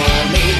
for me.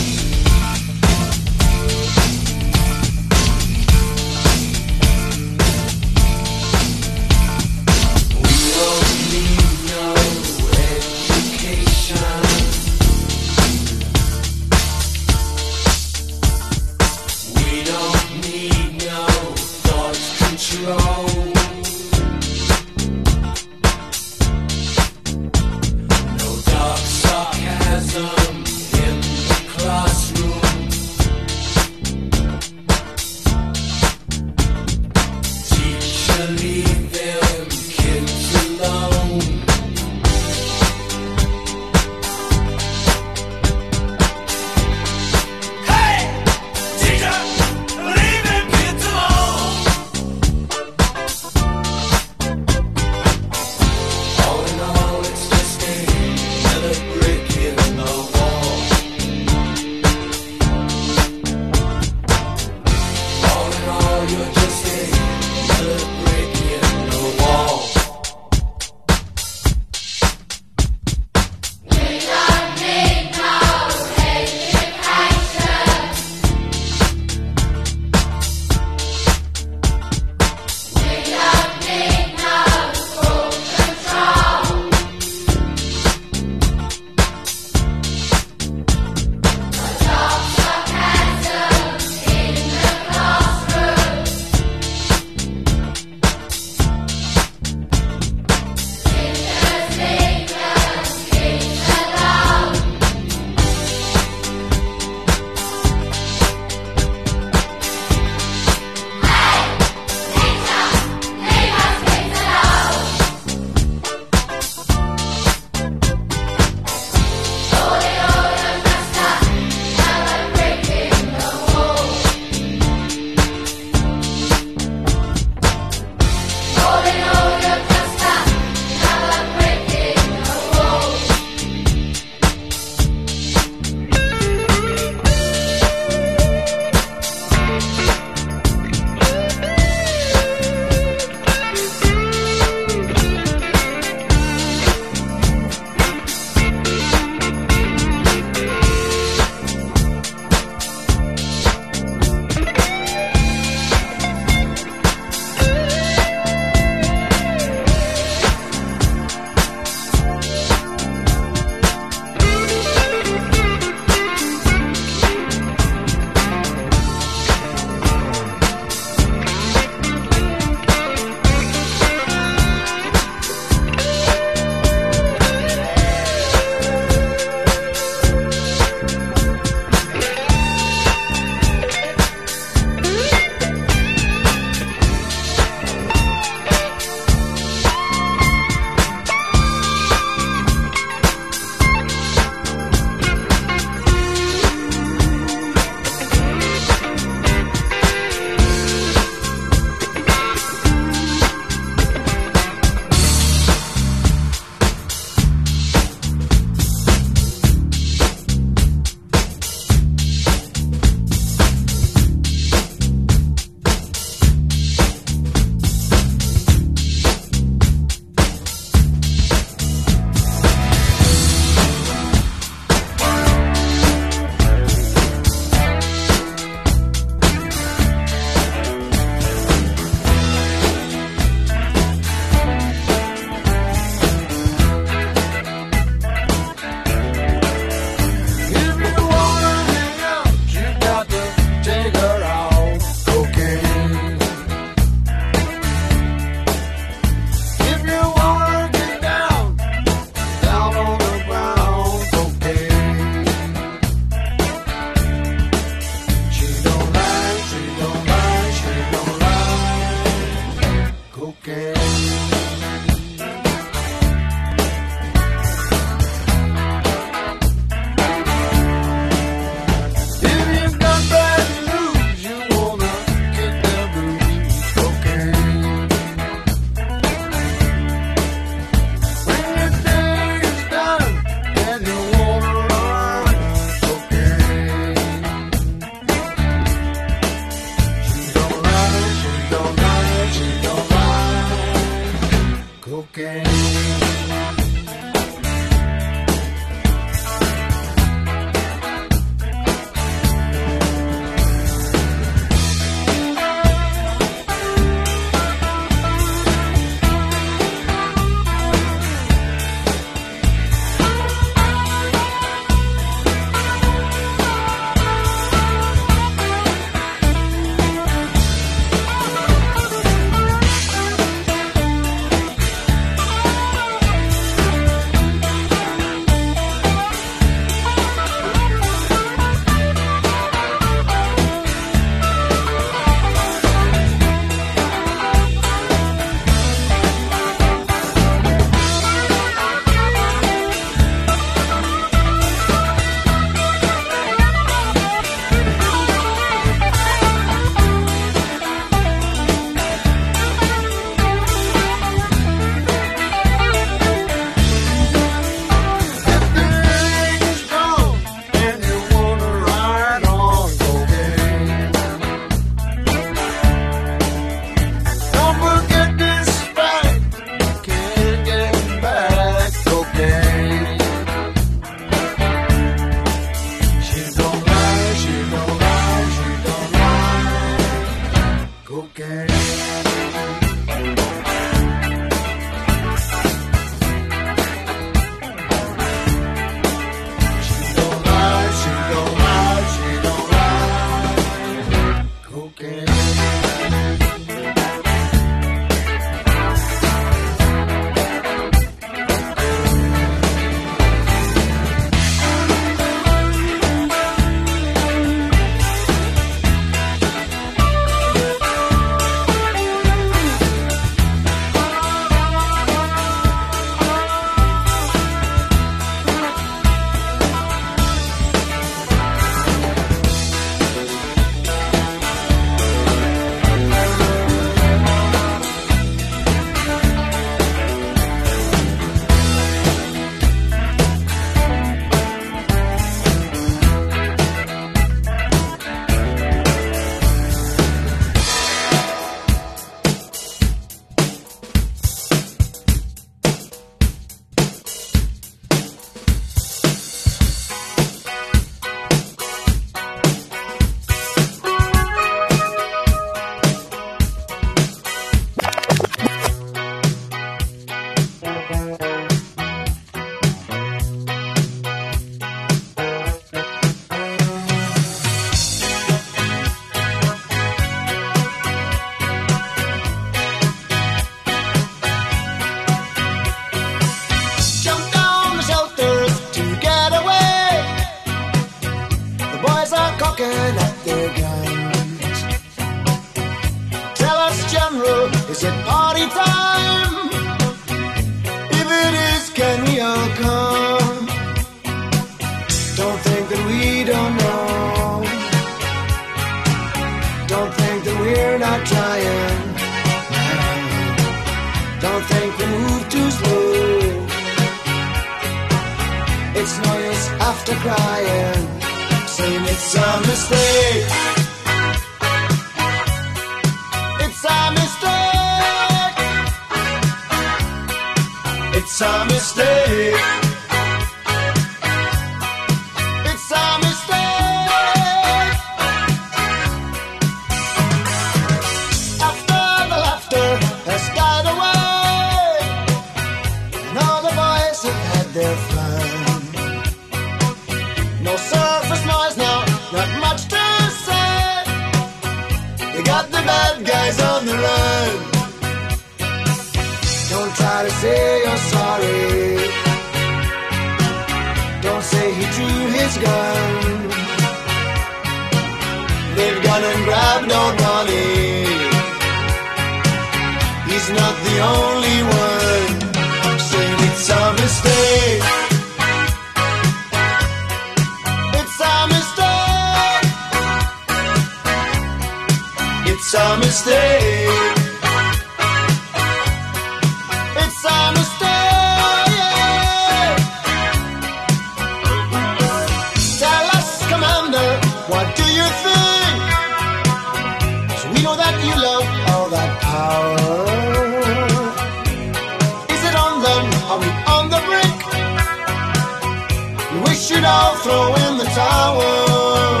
I'll throw in the towel.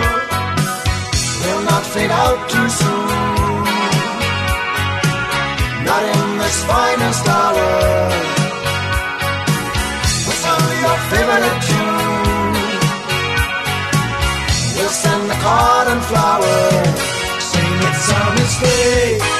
We'll not fade out too soon. Not in this finest hour. Whistle your favorite tune. We'll send the card and flowers. Sing it's a mistake.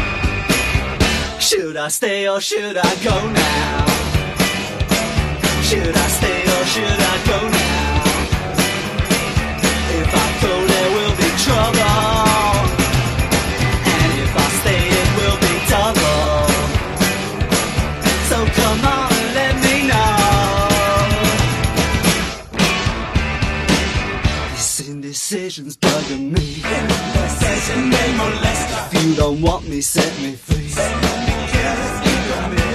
Should I stay or should I go now? Should I stay or should I go now? If I go, there will be trouble. And if I stay, it will be double. So come on and let me know. This indecision's bugging me. If you don't want me, set me free.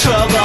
Trouble.